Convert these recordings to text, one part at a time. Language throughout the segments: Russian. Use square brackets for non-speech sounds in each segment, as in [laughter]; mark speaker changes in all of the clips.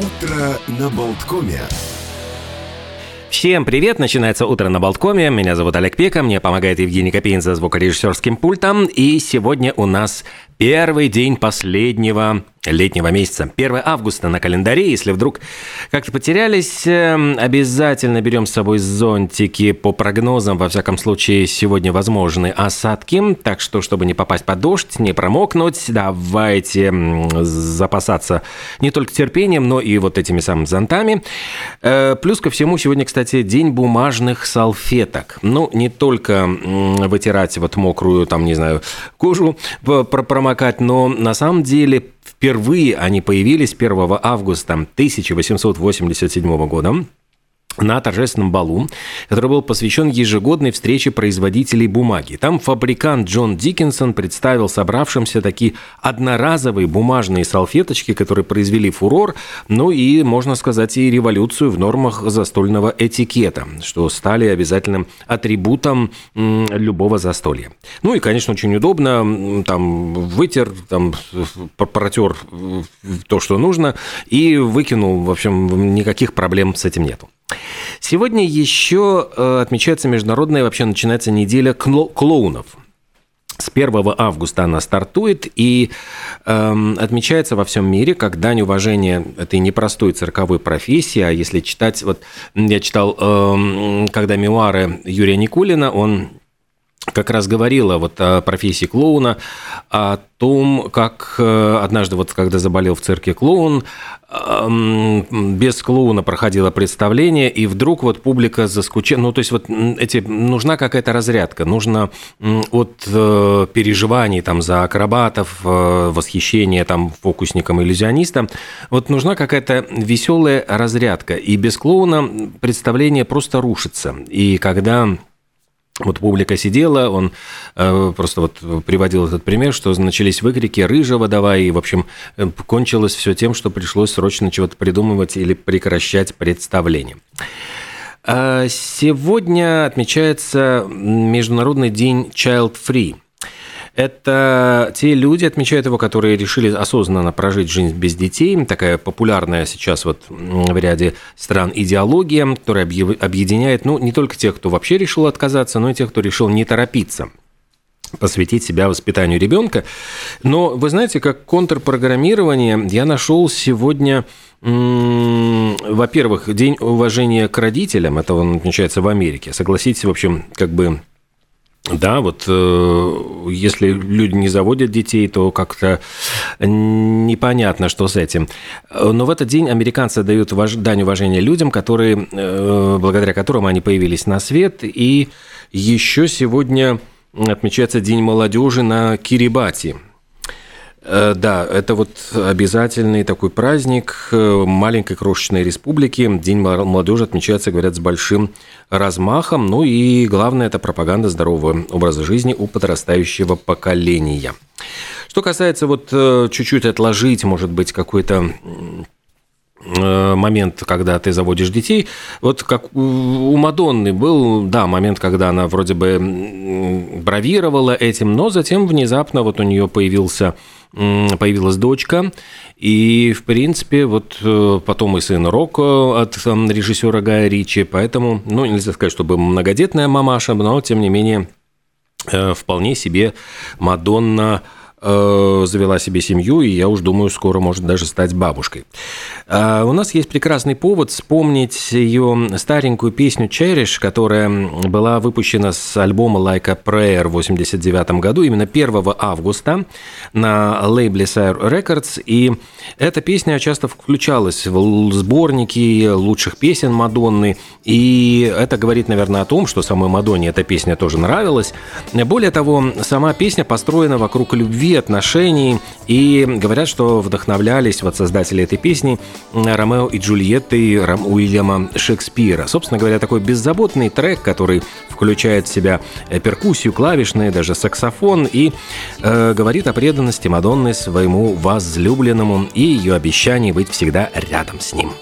Speaker 1: Утро на Болткоме.
Speaker 2: Всем привет! Начинается утро на Болткоме. Меня зовут Олег Пека, мне помогает Евгений Копейн за звукорежиссерским пультом. И сегодня у нас первый день последнего летнего месяца. 1 августа на календаре. Если вдруг как-то потерялись, эм, обязательно берем с собой зонтики. По прогнозам, во всяком случае, сегодня возможны осадки. Так что, чтобы не попасть под дождь, не промокнуть, давайте запасаться не только терпением, но и вот этими самыми зонтами. Э, плюс ко всему, сегодня, кстати, день бумажных салфеток. Ну, не только вытирать вот мокрую, там, не знаю, кожу, промокать, но на самом деле Впервые они появились 1 августа 1887 года на торжественном балу, который был посвящен ежегодной встрече производителей бумаги. Там фабрикант Джон Диккенсон представил собравшимся такие одноразовые бумажные салфеточки, которые произвели фурор, ну и, можно сказать, и революцию в нормах застольного этикета, что стали обязательным атрибутом любого застолья. Ну и, конечно, очень удобно, там вытер, там протер то, что нужно, и выкинул, в общем, никаких проблем с этим нету. Сегодня еще э, отмечается международная, вообще начинается неделя клоунов. С 1 августа она стартует и э, отмечается во всем мире как дань уважения этой непростой цирковой профессии. А если читать, вот я читал, э, когда мемуары Юрия Никулина, он как раз говорила вот о профессии клоуна, о том, как э, однажды, вот когда заболел в цирке клоун, без клоуна проходило представление, и вдруг вот публика заскучала. Ну, то есть вот эти, нужна какая-то разрядка, нужно от э, переживаний там за акробатов, э, восхищения там фокусникам, иллюзионистам, вот нужна какая-то веселая разрядка. И без клоуна представление просто рушится. И когда вот публика сидела, он э, просто вот приводил этот пример, что начались выкрики «рыжего давай», и, в общем, э, кончилось все тем, что пришлось срочно чего-то придумывать или прекращать представление. А сегодня отмечается Международный день Child Free – это те люди, отмечают его, которые решили осознанно прожить жизнь без детей. Такая популярная сейчас вот в ряде стран идеология, которая объединяет, ну, не только тех, кто вообще решил отказаться, но и тех, кто решил не торопиться посвятить себя воспитанию ребенка. Но вы знаете, как контрпрограммирование я нашел сегодня во-первых, День уважения к родителям, это он отмечается в Америке. Согласитесь, в общем, как бы да, вот э, если люди не заводят детей, то как-то непонятно, что с этим. Но в этот день американцы дают важ... дань уважения людям, которые, э, благодаря которым они появились на свет. И еще сегодня отмечается День молодежи на Кирибати. Э, да, это вот обязательный такой праздник э, маленькой крошечной республики. День молодежи отмечается, говорят, с большим размахом. Ну и главное, это пропаганда здорового образа жизни у подрастающего поколения. Что касается вот э, чуть-чуть отложить, может быть, какой-то момент, когда ты заводишь детей. Вот как у Мадонны был, да, момент, когда она вроде бы бравировала этим, но затем внезапно вот у нее появился появилась дочка, и, в принципе, вот э, потом и сын Рокко от режиссера Гая Ричи, поэтому, ну, нельзя сказать, чтобы многодетная мамаша, но, тем не менее, э, вполне себе Мадонна Э, завела себе семью, и я уж думаю, скоро может даже стать бабушкой. А у нас есть прекрасный повод вспомнить ее старенькую песню «Cherish», которая была выпущена с альбома «Like a Prayer» в 89 году, именно 1 августа на лейбле Sire Records, и эта песня часто включалась в сборники лучших песен Мадонны, и это говорит, наверное, о том, что самой Мадонне эта песня тоже нравилась. Более того, сама песня построена вокруг любви отношений. И говорят, что вдохновлялись вот создатели этой песни Ромео и Джульеттой Уильяма Шекспира. Собственно говоря, такой беззаботный трек, который включает в себя э, перкуссию, клавишные, даже саксофон и э, говорит о преданности Мадонны своему возлюбленному и ее обещании быть всегда рядом с ним.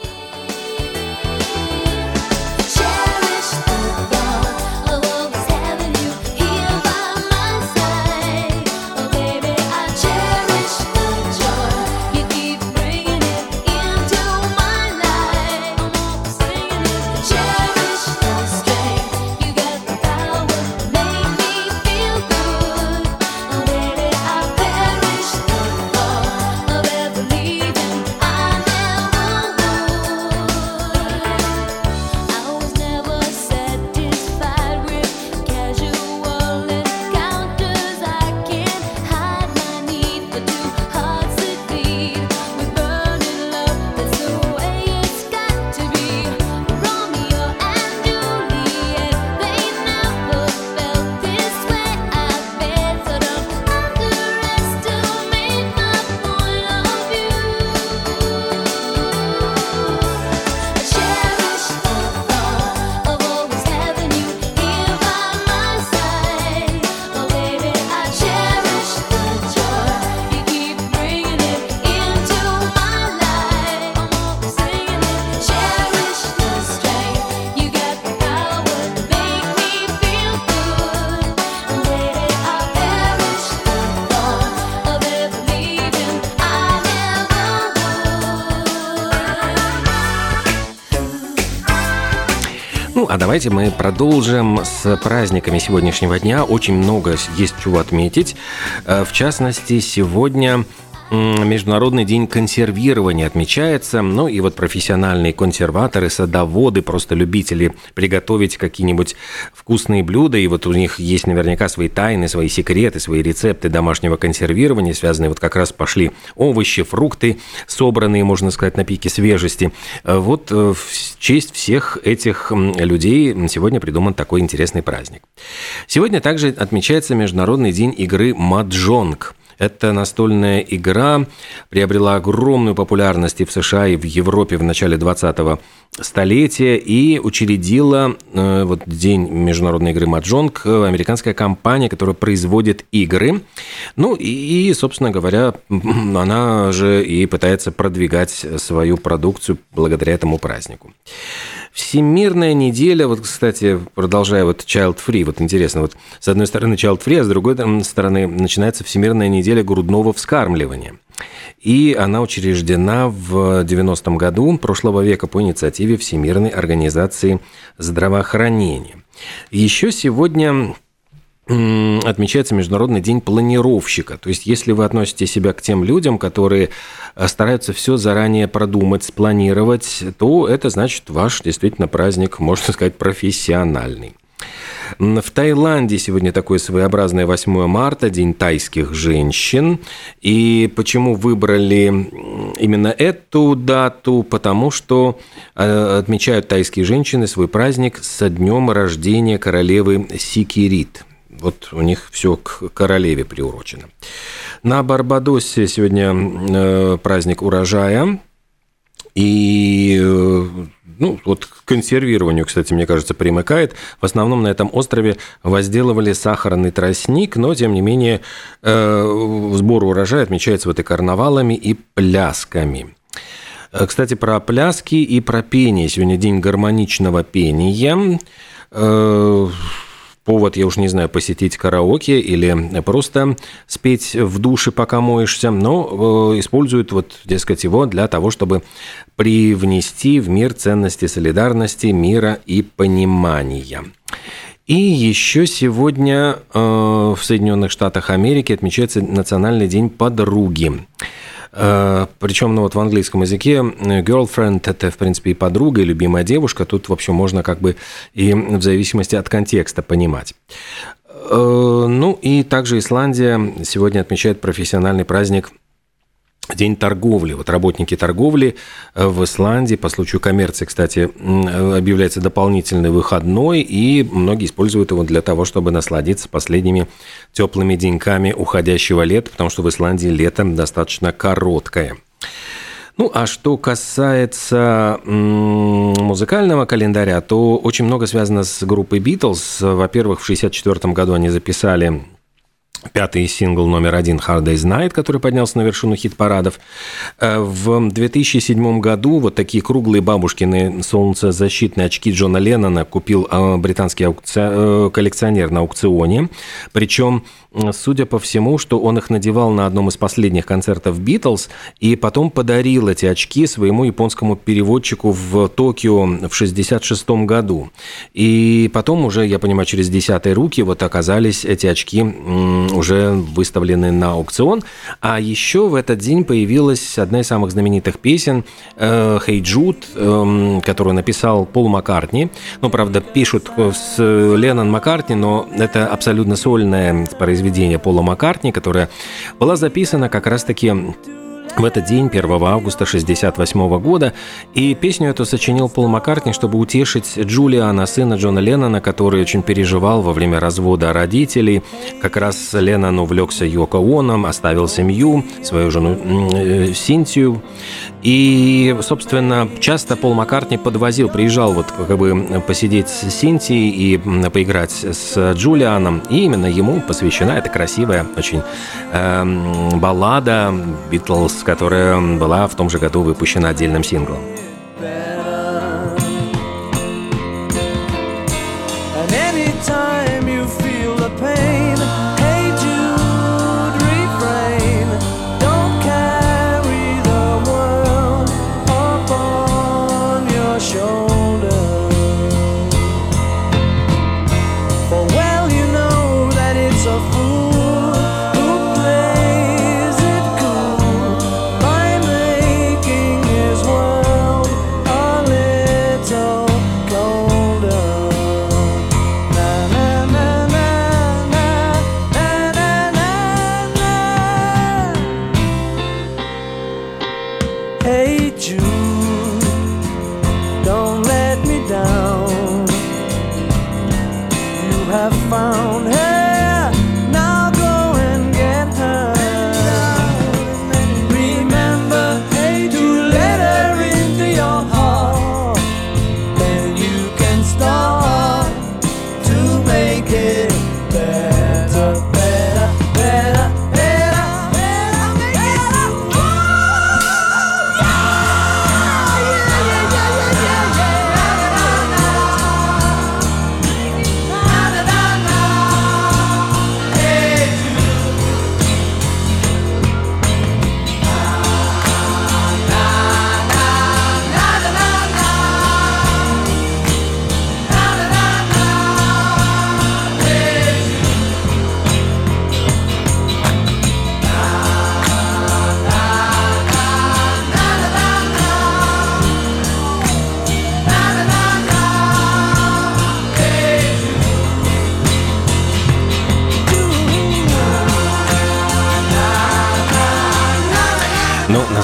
Speaker 2: Давайте мы продолжим с праздниками сегодняшнего дня. Очень много есть чего отметить. Э, в частности, сегодня Международный день консервирования отмечается. Ну и вот профессиональные консерваторы, садоводы, просто любители приготовить какие-нибудь вкусные блюда. И вот у них есть наверняка свои тайны, свои секреты, свои рецепты домашнего консервирования, связанные вот как раз пошли овощи, фрукты, собранные, можно сказать, на пике свежести. Вот э, в честь всех этих людей сегодня придуман такой интересный праздник. Сегодня также отмечается Международный день игры «Маджонг». Эта настольная игра приобрела огромную популярность и в США, и в Европе в начале 20-го столетия и учредила э, вот День международной игры Маджонг американская компания, которая производит игры. Ну и, собственно говоря, [laughs] она же и пытается продвигать свою продукцию благодаря этому празднику. Всемирная неделя, вот, кстати, продолжая вот Child Free, вот интересно, вот с одной стороны Child Free, а с другой стороны начинается Всемирная неделя грудного вскармливания. И она учреждена в 90-м году прошлого века по инициативе Всемирной организации здравоохранения. Еще сегодня отмечается Международный день планировщика. То есть, если вы относите себя к тем людям, которые э, стараются все заранее продумать, спланировать, то это значит ваш действительно праздник, [laughs] можно сказать, профессиональный. В Таиланде сегодня такое своеобразное 8 марта, День тайских женщин. И почему выбрали именно эту дату? Потому что э, отмечают тайские женщины свой праздник со днем рождения королевы Сикирит. Вот у них все к королеве приурочено. На Барбадосе сегодня э, праздник урожая. И э, ну, вот к консервированию, кстати, мне кажется, примыкает. В основном на этом острове возделывали сахарный тростник, но, тем не менее, э, сбор урожая отмечается вот и карнавалами, и плясками. Кстати, про пляски и про пение. Сегодня день гармоничного пения повод, я уж не знаю, посетить караоке или просто спеть в душе, пока моешься, но э, используют вот, дескать, его для того, чтобы привнести в мир ценности солидарности, мира и понимания. И еще сегодня э, в Соединенных Штатах Америки отмечается Национальный день подруги. Э, Причем, ну вот в английском языке э, girlfriend – это, в принципе, и подруга, и любимая девушка. Тут, в общем, можно как бы и в зависимости от контекста понимать. Э, ну и также Исландия сегодня отмечает профессиональный праздник – День торговли. Вот работники торговли э, в Исландии по случаю коммерции, кстати, объявляется дополнительный выходной, и многие используют его для того, чтобы насладиться последними теплыми деньками уходящего лета, потому что в Исландии лето достаточно короткое. Ну, а что касается музыкального календаря, то очень много связано с группой Beatles. Во-первых, в 1964 году они записали пятый сингл номер один «Hard Day's Night», который поднялся на вершину хит-парадов. Э, в 2007 году вот такие круглые бабушкины солнцезащитные очки Джона Леннона купил э, британский аукци... Э, коллекционер на аукционе. Причем судя по всему, что он их надевал на одном из последних концертов Битлз и потом подарил эти очки своему японскому переводчику в Токио в 66 году. И потом уже, я понимаю, через десятые руки вот оказались эти очки уже выставлены на аукцион. А еще в этот день появилась одна из самых знаменитых песен э, «Hey Jude», эм, которую написал Пол Маккартни. Ну, правда, пишут с Леннон Маккартни, но это абсолютно сольное произведение произведение Пола Маккартни, которое была записана как раз-таки в этот день, 1 августа 1968 года, и песню эту сочинил Пол Маккартни, чтобы утешить Джулиана, сына Джона Леннона, который очень переживал во время развода родителей. Как раз Леннон увлекся Йоко Оном, оставил семью, свою жену э, Синтию. И, собственно, часто Пол Маккартни подвозил, приезжал вот как бы посидеть с Синтией и поиграть с Джулианом. И именно ему посвящена эта красивая очень э, баллада Битлз, которая была в том же году выпущена отдельным синглом. of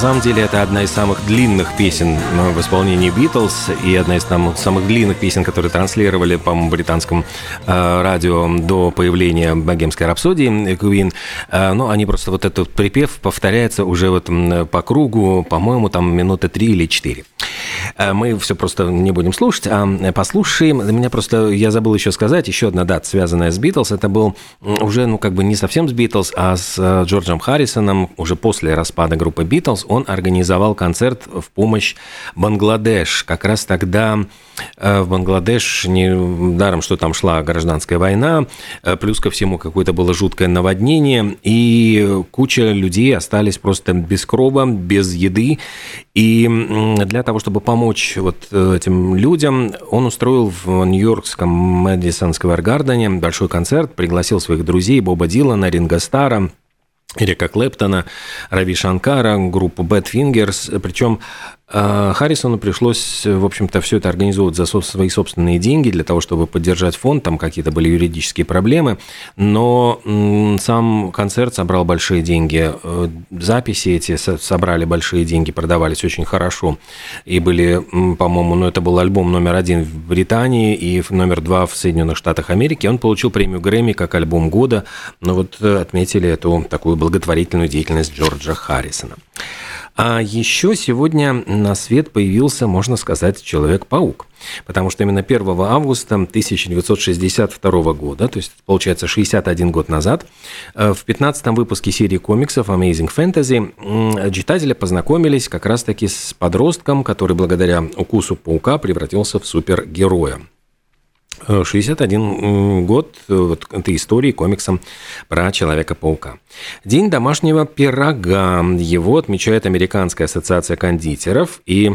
Speaker 2: самом деле это одна из самых длинных песен в исполнении Битлз и одна из там, самых длинных песен, которые транслировали, по-моему, британском э, радио до появления богемской рапсодии Queen. Э, но они просто вот этот припев повторяется уже вот по кругу, по-моему, там минуты три или четыре. Э, мы все просто не будем слушать, а послушаем. Меня просто, я забыл еще сказать, еще одна дата, связанная с Битлз, это был уже, ну, как бы не совсем с Битлз, а с э, Джорджем Харрисоном, уже после распада группы Битлз, он организовал концерт в помощь Бангладеш. Как раз тогда э, в Бангладеш, не даром, что там шла гражданская война, плюс ко всему какое-то было жуткое наводнение, и куча людей остались просто без крова, без еды, и для того, чтобы помочь вот э, этим людям, он устроил в Нью-Йоркском Мэдисон Сквер Гардене большой концерт, пригласил своих друзей Боба Дилана, Ринга Стара, Эрика Клэптона, Рави Шанкара, группу Fingers. Причем Харрисону пришлось, в общем-то, все это организовывать за свои собственные деньги для того, чтобы поддержать фонд. Там какие-то были юридические проблемы. Но сам концерт собрал большие деньги. Э, записи эти собрали большие деньги, продавались очень хорошо. И были, по-моему, ну, это был альбом номер один в Британии и номер два в Соединенных Штатах Америки. Он получил премию Грэмми как альбом года. Но вот э, отметили эту такую благотворительную деятельность Джорджа Харрисона. А еще сегодня на свет появился, можно сказать, Человек-паук. Потому что именно 1 августа 1962 года, то есть, получается, 61 год назад, э, в 15 выпуске серии комиксов Amazing Fantasy читатели познакомились как раз-таки с подростком, который благодаря укусу паука превратился в супергероя. 61 год вот, этой истории комиксом про Человека-паука. День домашнего пирога. Его отмечает Американская ассоциация кондитеров, и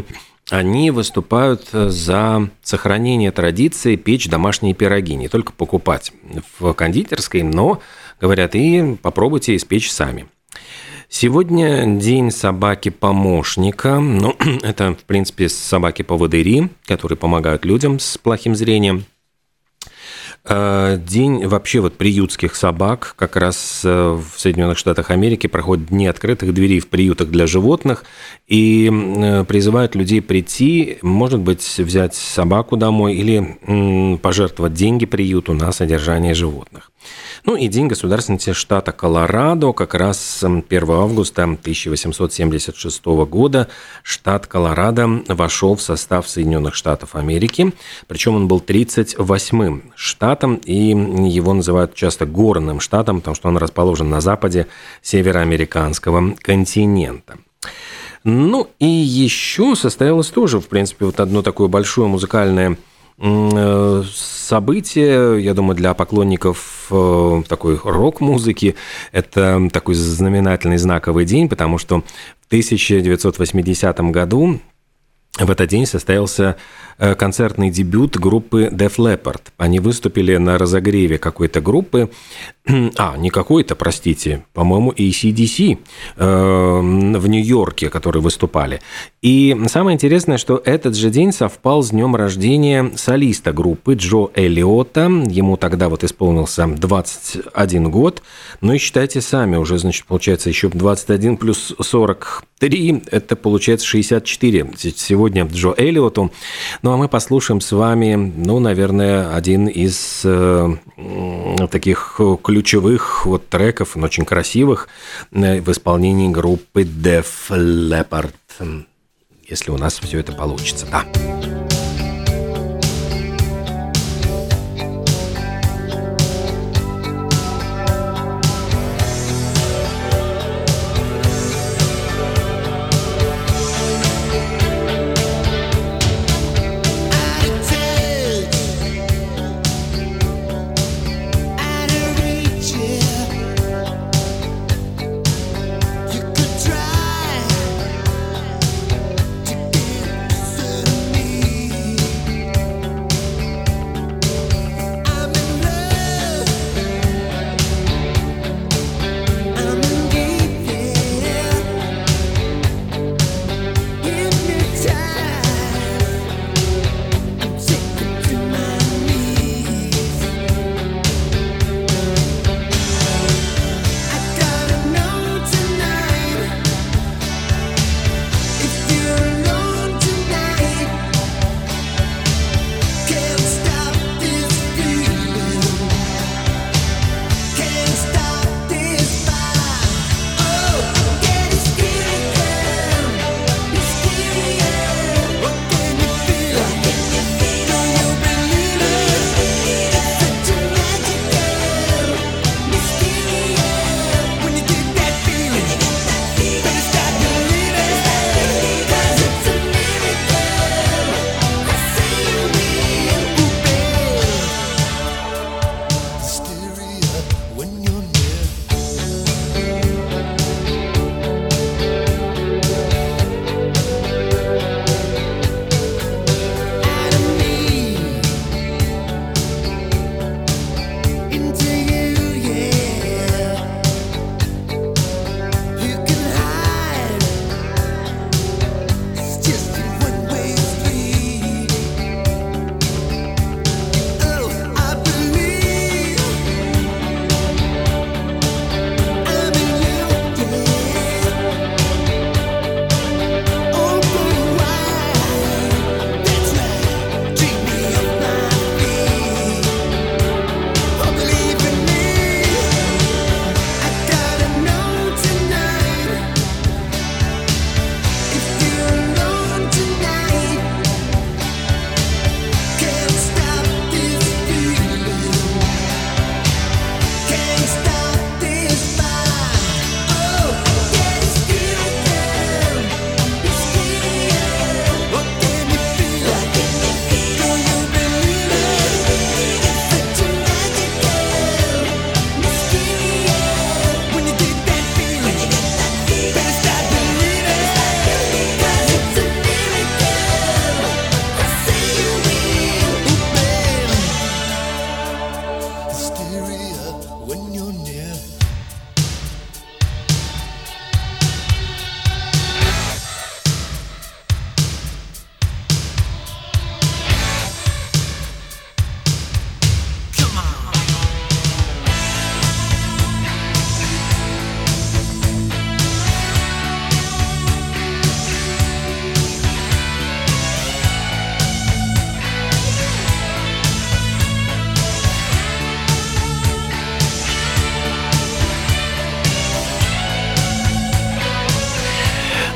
Speaker 2: они выступают за сохранение традиции печь домашние пироги. Не только покупать в кондитерской, но, говорят, и попробуйте испечь сами. Сегодня день собаки-помощника. Ну, [clears throat] это, в принципе, собаки-поводыри, которые помогают людям с плохим зрением – Э, день вообще вот приютских собак как раз э, в Соединенных Штатах Америки проходят дни открытых дверей в приютах для животных и э, призывают людей прийти, может быть, взять собаку домой или пожертвовать деньги приюту на содержание животных. Ну и День государственности штата Колорадо, как раз 1 августа 1876 года штат Колорадо вошел в состав Соединенных Штатов Америки, причем он был 38-м штатом, и его называют часто горным штатом, потому что он расположен на западе североамериканского континента. Ну и еще состоялось тоже, в принципе, вот одно такое большое музыкальное событие, я думаю, для поклонников э, такой рок-музыки это такой знаменательный знаковый день, потому что в 1980 году в этот день состоялся э, концертный дебют группы Def Leppard. Они выступили на разогреве какой-то группы, а, не какой-то, простите, по-моему, ACDC э, в Нью-Йорке, которые выступали. И самое интересное, что этот же день совпал с днем рождения солиста группы Джо Эллиота. Ему тогда вот исполнился 21 год. Ну и считайте сами, уже, значит, получается еще 21 плюс 43, это получается 64. Сегодня Джо Эллиоту. Ну а мы послушаем с вами, ну, наверное, один из э, таких ключевых вот треков, очень красивых, э, в исполнении группы Def Leppard. Если у нас все это получится, да.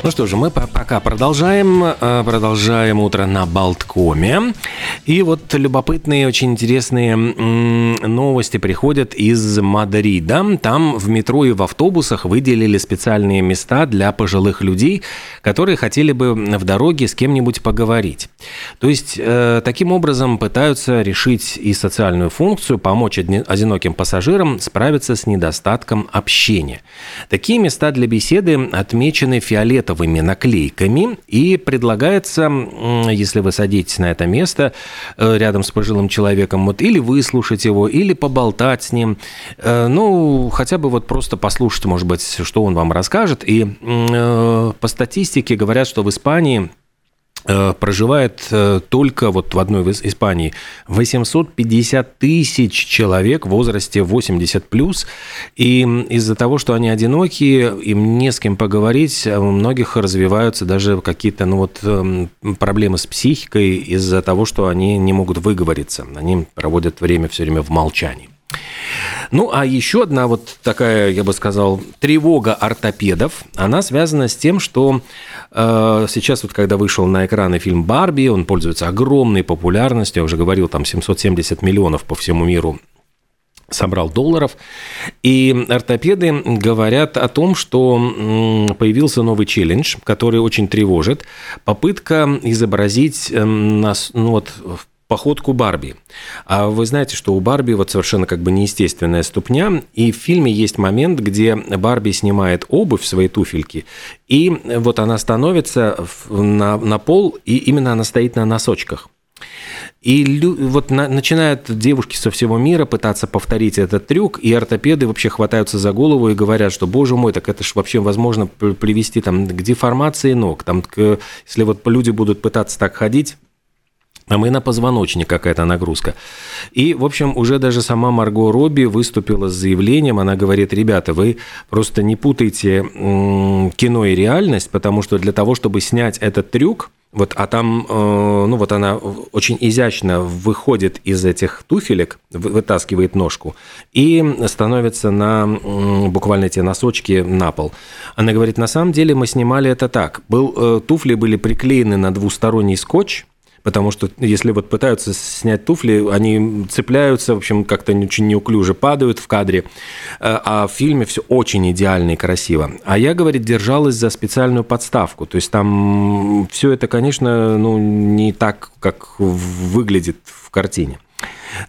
Speaker 2: Ну что же, мы пока продолжаем. Э, продолжаем утро на Болткоме. И вот любопытные, очень интересные новости приходят из Мадрида. Там в метро и в автобусах выделили специальные места для пожилых людей, которые хотели бы в дороге с кем-нибудь поговорить. То есть, э, таким образом пытаются решить и социальную функцию, помочь одиноким пассажирам справиться с недостатком общения. Такие места для беседы отмечены фиолетовым фиолетовыми наклейками, и предлагается, если вы садитесь на это место э, рядом с пожилым человеком, вот или выслушать его, или поболтать с ним, э, ну, хотя бы вот просто послушать, может быть, что он вам расскажет. И э, по статистике говорят, что в Испании проживает э, только вот в одной из Испании. 850 тысяч человек в возрасте 80 плюс, и из-за того, что они одинокие, им не с кем поговорить, у многих развиваются даже какие-то ну вот эм, проблемы с психикой из-за того, что они не могут выговориться, они проводят время все время в молчании. Ну, а еще одна вот такая, я бы сказал, тревога ортопедов, она связана с тем, что э, сейчас вот когда вышел на экраны фильм «Барби», он пользуется огромной популярностью, я уже говорил, там 770 миллионов по всему миру собрал долларов. И ортопеды говорят о том, что появился новый челлендж, который очень тревожит. Попытка изобразить эм, нас, ну вот, походку Барби. А вы знаете, что у Барби вот совершенно как бы неестественная ступня, и в фильме есть момент, где Барби снимает обувь, свои туфельки, и вот она становится на, на пол, и именно она стоит на носочках. И вот на- начинают девушки со всего мира пытаться повторить этот трюк, и ортопеды вообще хватаются за голову и говорят, что, боже мой, так это же вообще возможно привести там, к деформации ног. Там, к, если вот люди будут пытаться так ходить, там и на позвоночник какая-то нагрузка. И, в общем, уже даже сама Марго Робби выступила с заявлением, она говорит, ребята, вы просто не путайте кино и реальность, потому что для того, чтобы снять этот трюк, вот, а там, э, ну вот она очень изящно выходит из этих туфелек, вытаскивает ножку и становится на буквально те носочки на пол. Она говорит, на самом деле мы снимали это так. Был, э, туфли были приклеены на двусторонний скотч, потому что если вот пытаются снять туфли, они цепляются, в общем, как-то очень неуклюже падают в кадре, э, а в фильме все очень идеально и красиво. А я, говорит, держалась за специальную подставку, то есть там все это, конечно, ну, не так, как выглядит в картине.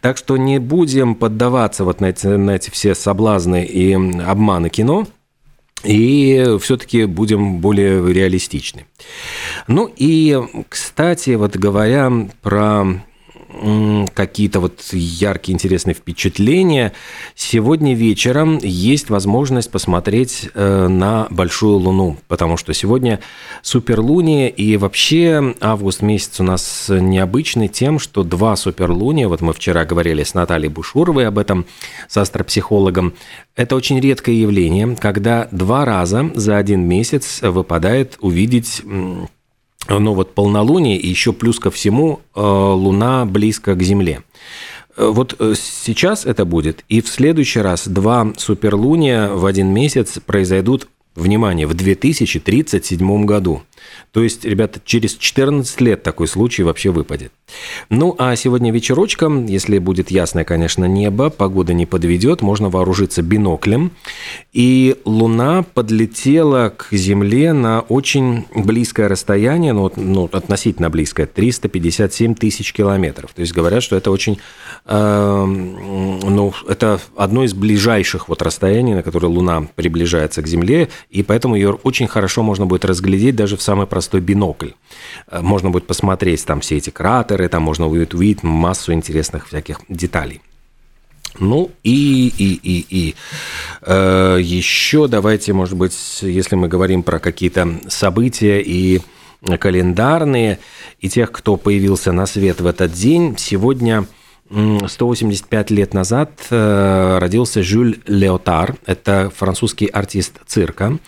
Speaker 2: Так что не будем поддаваться вот на эти, на эти все соблазны и обманы кино, и все-таки будем более реалистичны. Ну и, кстати, вот говоря про какие-то вот яркие, интересные впечатления. Сегодня вечером есть возможность посмотреть э, на Большую Луну, потому что сегодня суперлуния, и вообще август месяц у нас необычный тем, что два суперлуния, вот мы вчера говорили с Натальей Бушуровой об этом, с астропсихологом, это очень редкое явление, когда два раза за один месяц выпадает увидеть ну вот полнолуние, и еще плюс ко всему э, Луна близко к Земле. Э, вот э, сейчас это будет, и в следующий раз два суперлуния в один месяц произойдут, внимание, в 2037 году. То есть, ребята, через 14 лет такой случай вообще выпадет. Ну, а сегодня вечерочком, если будет ясное, конечно, небо, погода не подведет, можно вооружиться биноклем. И Луна подлетела к Земле на очень близкое расстояние, ну, ну относительно близкое, 357 тысяч километров. То есть говорят, что это очень, э, ну, это одно из ближайших вот расстояний, на которое Луна приближается к Земле, и поэтому ее очень хорошо можно будет разглядеть даже в самый простой бинокль. Э, можно будет посмотреть там все эти кратеры, там можно будет увидеть массу интересных всяких деталей. Ну и, и, и, и. Э, еще давайте, может быть, если мы говорим про какие-то события и календарные, и тех, кто появился на свет в этот день, сегодня 185 лет назад э, родился Жюль Леотар. Это французский артист цирка,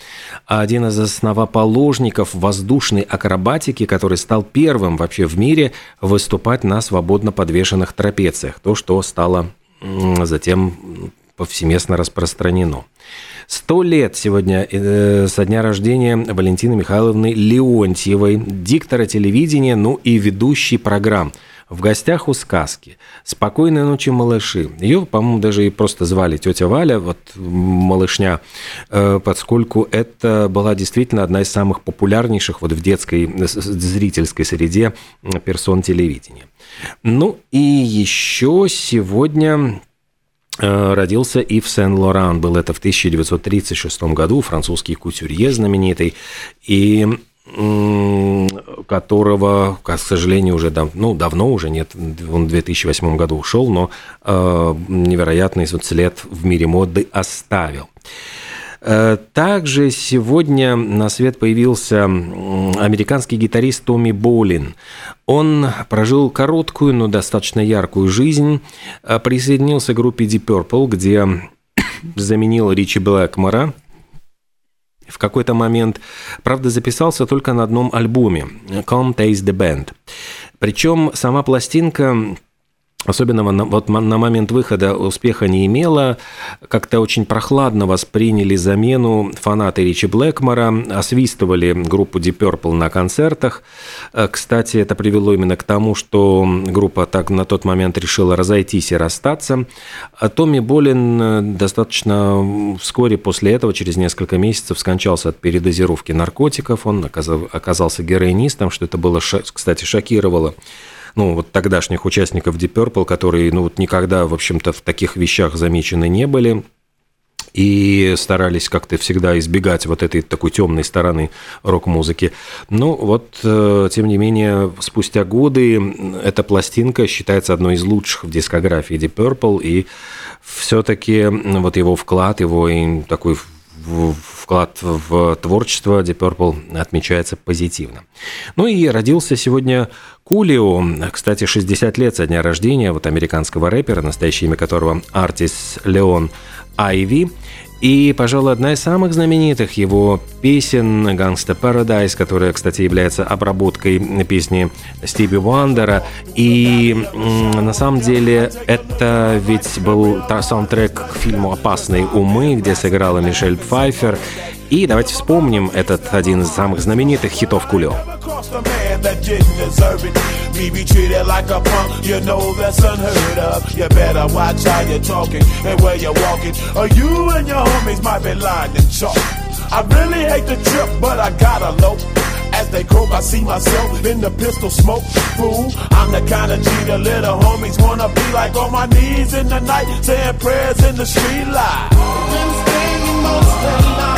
Speaker 2: один из основоположников воздушной акробатики, который стал первым вообще в мире выступать на свободно подвешенных трапециях. То, что стало затем повсеместно распространено. Сто лет сегодня э, со дня рождения Валентины Михайловны Леонтьевой, диктора телевидения, ну и ведущей программ – в гостях у сказки. «Спокойной ночи, малыши». Ее, по-моему, даже и просто звали тетя Валя, вот малышня, э, поскольку это была действительно одна из самых популярнейших вот в детской зрительской среде персон телевидения. Ну и еще сегодня э, родился Ив Сен-Лоран. Был это в 1936 году, французский кутюрье знаменитый. И которого, к сожалению, уже дав, ну, давно уже нет, он в 2008 году ушел, но э, невероятный след в мире моды оставил. Э, также сегодня на свет появился американский гитарист Томми Болин. Он прожил короткую, но достаточно яркую жизнь, э, присоединился к группе Deep Purple, где [coughs] заменил Ричи Блэкмора – в какой-то момент, правда, записался только на одном альбоме «Come Taste the Band». Причем сама пластинка особенно вот на момент выхода успеха не имела, как-то очень прохладно восприняли замену фанаты Ричи Блэкмора, освистывали группу Deep Purple на концертах. Э, кстати, это привело именно к тому, что группа так на тот момент решила разойтись и расстаться. А Томми Болин э, достаточно вскоре после этого, через несколько месяцев, скончался от передозировки наркотиков. Он оказался героинистом, что это было, кстати, шокировало ну, вот тогдашних участников Deep Purple, которые, ну, вот никогда, в общем-то, в таких вещах замечены не были и старались как-то всегда избегать вот этой такой темной стороны рок-музыки. Ну вот, э, тем не менее, спустя годы эта пластинка считается одной из лучших в дискографии Deep Purple, и все-таки вот его вклад, его такой вклад в творчество Deep Purple отмечается позитивно. Ну и родился сегодня Кулио, кстати, 60 лет со дня рождения вот американского рэпера, настоящее имя которого Артис Леон Айви. И, пожалуй, одна из самых знаменитых его песен «Gangsta Paradise», которая, кстати, является обработкой песни Стиви Уандера. И на самом деле это ведь был саундтрек к фильму «Опасные умы», где сыграла Мишель Пфайфер. И давайте вспомним этот один из самых знаменитых хитов Кулио. Me be treated like a punk, you know that's unheard of. You better watch how you're talking and where you're walking, or you and your homies might be lying to chalk. I really hate the trip, but I gotta low. As they croak, I see myself in the pistol smoke. Fool, I'm the kind of G the little homies wanna be like on my knees in the night, saying prayers in the street light. Been staying most of the night,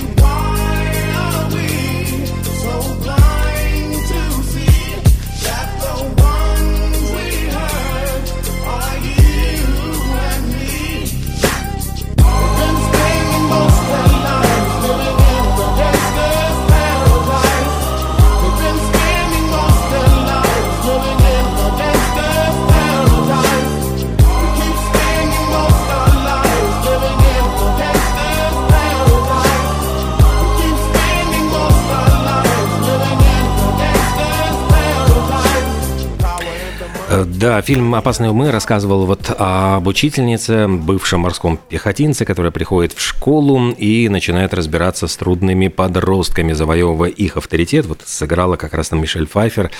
Speaker 2: Да, фильм «Опасные умы» рассказывал вот об учительнице, бывшем морском пехотинце, которая приходит в школу и начинает разбираться с трудными подростками, завоевывая их авторитет. Вот сыграла как раз там Мишель Пфайфер.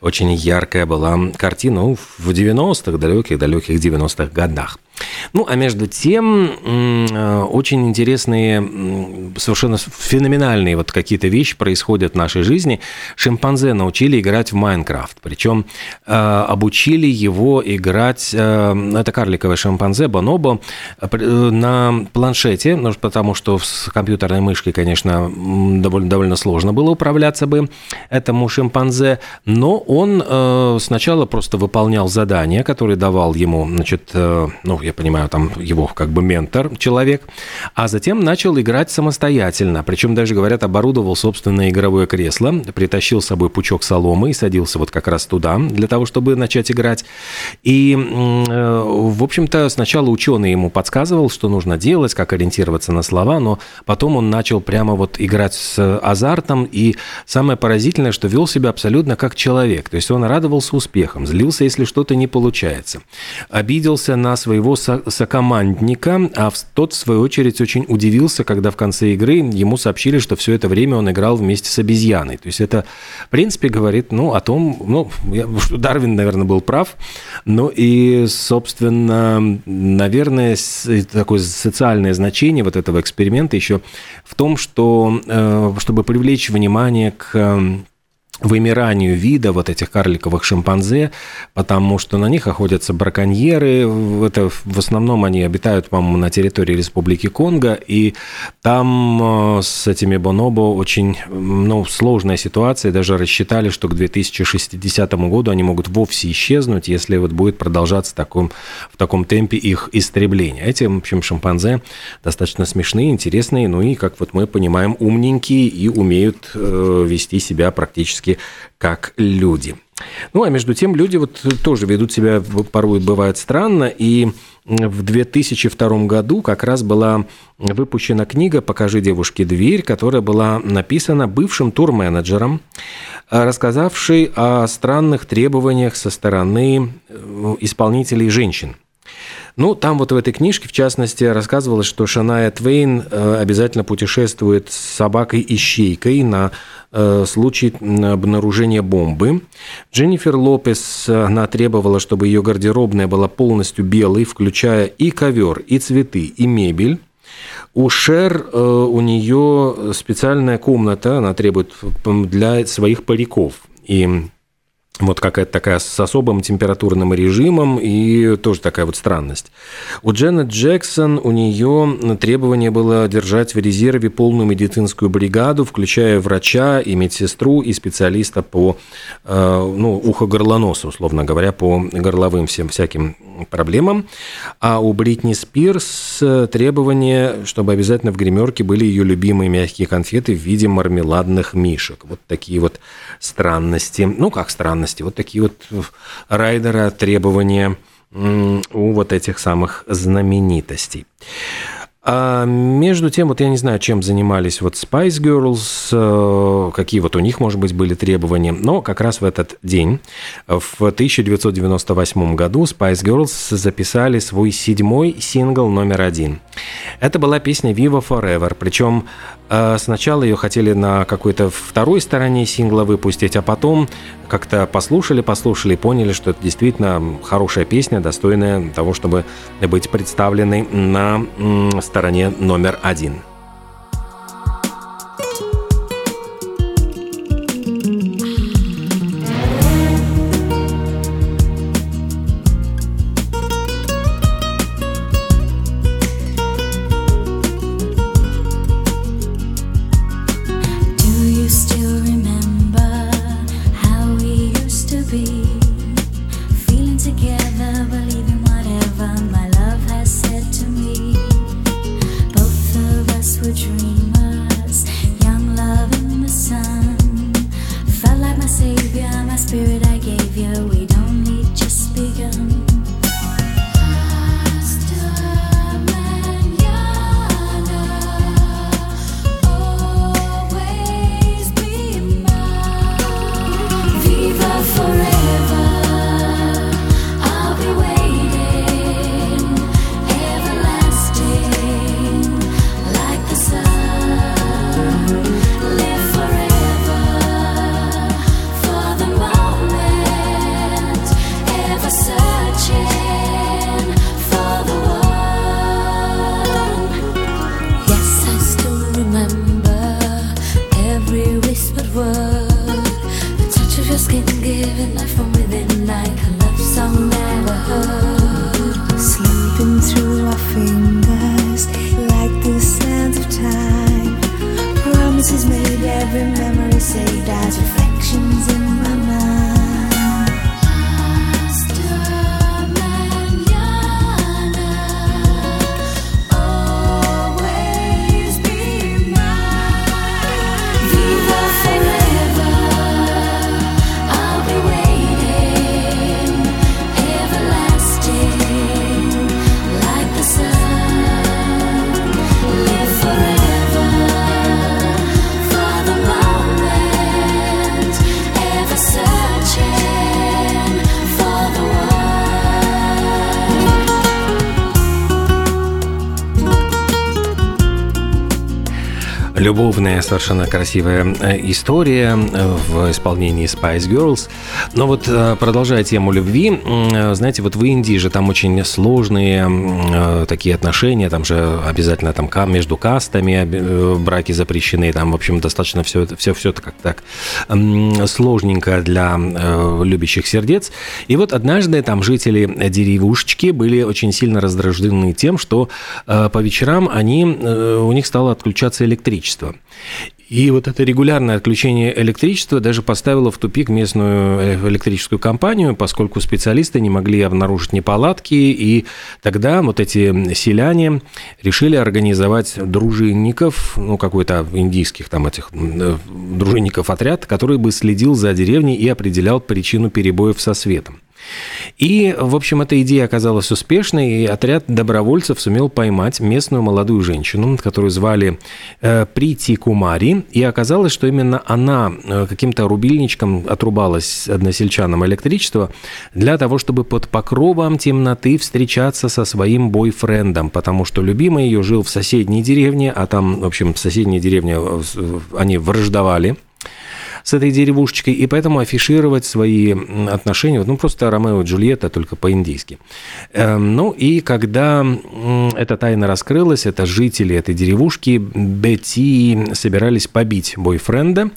Speaker 2: Очень яркая была картина ну, в 90-х, далеких-далеких 90-х годах. Ну, а между тем, э, очень интересные, совершенно феноменальные вот какие-то вещи происходят в нашей жизни. Шимпанзе научили играть в Майнкрафт, причем э, обучили его играть, э, это карликовое шимпанзе, бонобо, на планшете, ну, потому что с компьютерной мышкой, конечно, довольно, довольно сложно было управляться бы этому шимпанзе, но он сначала просто выполнял задания, которые давал ему, значит, ну, я понимаю, там его как бы ментор, человек, а затем начал играть самостоятельно. Причем даже, говорят, оборудовал собственное игровое кресло, притащил с собой пучок соломы и садился вот как раз туда для того, чтобы начать играть. И, э, в общем-то, сначала ученый ему подсказывал, что нужно делать, как ориентироваться на слова, но потом он начал прямо вот играть с азартом, и самое поразительное, что вел себя абсолютно как человек. То есть он радовался успехам, злился, если что-то не получается, обиделся на своего сокомандника, а тот, в свою очередь, очень удивился, когда в конце игры ему сообщили, что все это время он играл вместе с обезьяной. То есть это, в принципе, говорит ну, о том, ну, что [laughs] Дарвин, наверное, был прав, но и, собственно, наверное, такое социальное значение вот этого эксперимента еще в том, что, э, чтобы привлечь внимание к вымиранию вида вот этих карликовых шимпанзе, потому что на них охотятся браконьеры. Это в основном они обитают, по-моему, на территории Республики Конго, и там э, с этими бонобо очень ну, сложная ситуация. Даже рассчитали, что к 2060 году они могут вовсе исчезнуть, если вот будет продолжаться в таком, в таком темпе их истребление. Эти, в общем, шимпанзе достаточно смешные, интересные, ну и, как вот мы понимаем, умненькие и умеют э, вести себя практически практически как люди. Ну, а между тем люди вот тоже ведут себя порой бывает странно, и в 2002 году как раз была выпущена книга «Покажи девушке дверь», которая была написана бывшим турменеджером, рассказавший о странных требованиях со стороны э, исполнителей женщин – ну, там вот в этой книжке, в частности, рассказывалось, что Шаная Твейн э, обязательно путешествует с собакой-ищейкой на случай обнаружения бомбы. Дженнифер Лопес, э, она требовала, чтобы ее гардеробная была полностью белой, включая и ковер, и цветы, и мебель. У Шер у нее специальная комната, она требует для своих париков. И вот какая-то такая с особым температурным режимом и тоже такая вот странность. У Дженнет Джексон у нее требование было держать в резерве полную медицинскую бригаду, включая врача и медсестру и специалиста по э, ну, ухо-горлоносу, условно говоря, по горловым всем всяким проблемам. А у Бритни Спирс требование, чтобы обязательно в гримерке были ее любимые мягкие конфеты в виде мармеладных мишек. Вот такие вот странности. Ну, как странности, вот такие вот райдера требования у вот этих самых знаменитостей. А между тем, вот я не знаю, чем занимались вот Spice Girls, э, какие вот у них, может быть, были требования, но как раз в этот день, в 1998 году, Spice Girls записали свой седьмой сингл номер один. Это была песня Viva Forever, причем э, сначала ее хотели на какой-то второй стороне сингла выпустить, а потом как-то послушали, послушали и поняли, что это действительно хорошая песня, достойная того, чтобы быть представленной на стороне номер один. Любовная, совершенно красивая э, история э, в исполнении Spice Girls. Но вот э, продолжая тему любви, знаете, вот в Индии же там очень сложные такие отношения, там же обязательно там между кастами браки запрещены, там, в общем, достаточно все это, все, все как так сложненько для любящих сердец. И вот однажды там жители деревушечки были очень сильно раздражены тем, что по вечерам они, у них стало отключаться электричество электричества. И вот это регулярное отключение электричества даже поставило в тупик местную э, электрическую компанию, поскольку специалисты не могли обнаружить неполадки, и тогда вот эти селяне решили организовать дружинников, ну, какой-то индийских там этих э, дружинников отряд, который бы следил за деревней и определял причину перебоев со светом. И, в общем, эта идея оказалась успешной, и отряд добровольцев сумел поймать местную молодую женщину, которую звали э, Прити Кумари, и оказалось, что именно она э, каким-то рубильничком отрубалась односельчанам электричество для того, чтобы под покровом темноты встречаться со своим бойфрендом, потому что любимый ее жил в соседней деревне, а там, в общем, в соседней деревне э, они враждовали с этой деревушечкой, и поэтому афишировать свои отношения, ну, просто Ромео и Джульетта, только по-индийски. Эм, ну, и когда эта тайна раскрылась, это жители этой деревушки, Бетти собирались побить бойфренда,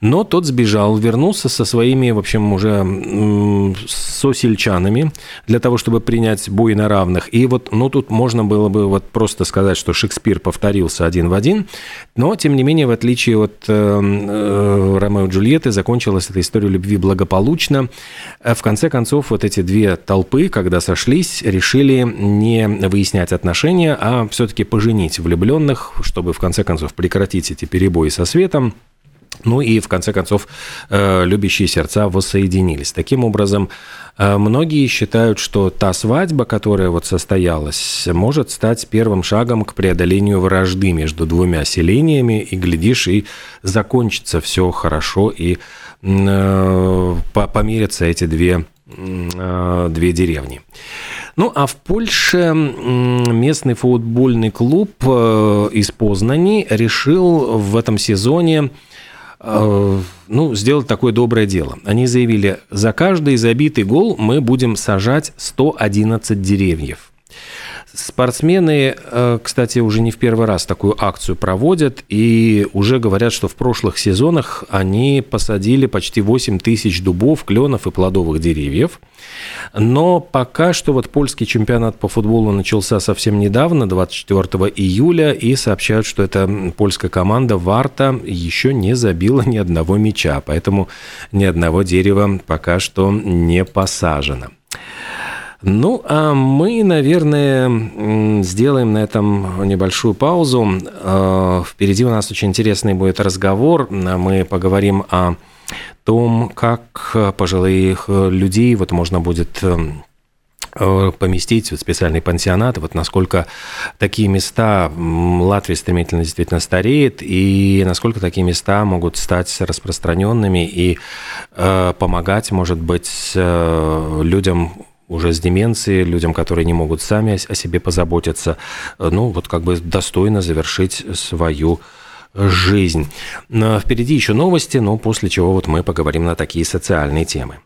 Speaker 2: но тот сбежал, вернулся со своими, в общем, уже сосельчанами для того, чтобы принять бой на равных. И вот, ну, тут можно было бы вот просто сказать, что Шекспир повторился один в один, но, тем не менее, в отличие от э, э, Ромео Джульетты закончилась эта история любви благополучно. В конце концов, вот эти две толпы, когда сошлись, решили не выяснять отношения, а все-таки поженить влюбленных, чтобы в конце концов прекратить эти перебои со светом. Ну и в конце концов э, любящие сердца воссоединились. Таким образом, э, многие считают, что та свадьба, которая вот состоялась, может стать первым шагом к преодолению вражды между двумя селениями, и, глядишь, и закончится все хорошо, и э, помирятся эти две, две деревни. Ну, а в Польше местный футбольный клуб из Познани решил в этом сезоне ну, сделать такое доброе дело. Они заявили, за каждый забитый гол мы будем сажать 111 деревьев. Спортсмены, э, кстати, уже не в первый раз такую акцию проводят и уже говорят, что в прошлых сезонах они посадили почти 8 тысяч дубов, кленов и плодовых деревьев. Но пока что вот польский чемпионат по футболу начался совсем недавно, 24 июля, и сообщают, что эта польская команда Варта еще не забила ни одного мяча, поэтому ни одного дерева пока что не посажено. Ну, а мы, наверное, сделаем на этом небольшую паузу. А, впереди у нас очень интересный будет разговор. Мы поговорим о том, как пожилых людей вот можно будет э, поместить в специальный пансионат, вот насколько такие места Латвия стремительно действительно стареет, и насколько такие места могут стать распространенными и э, помогать, может быть, э, людям уже с деменцией, людям, которые не могут сами о себе позаботиться, э, ну, вот как бы достойно завершить свою жизнь. Впереди еще новости, но после чего вот мы поговорим на такие социальные темы.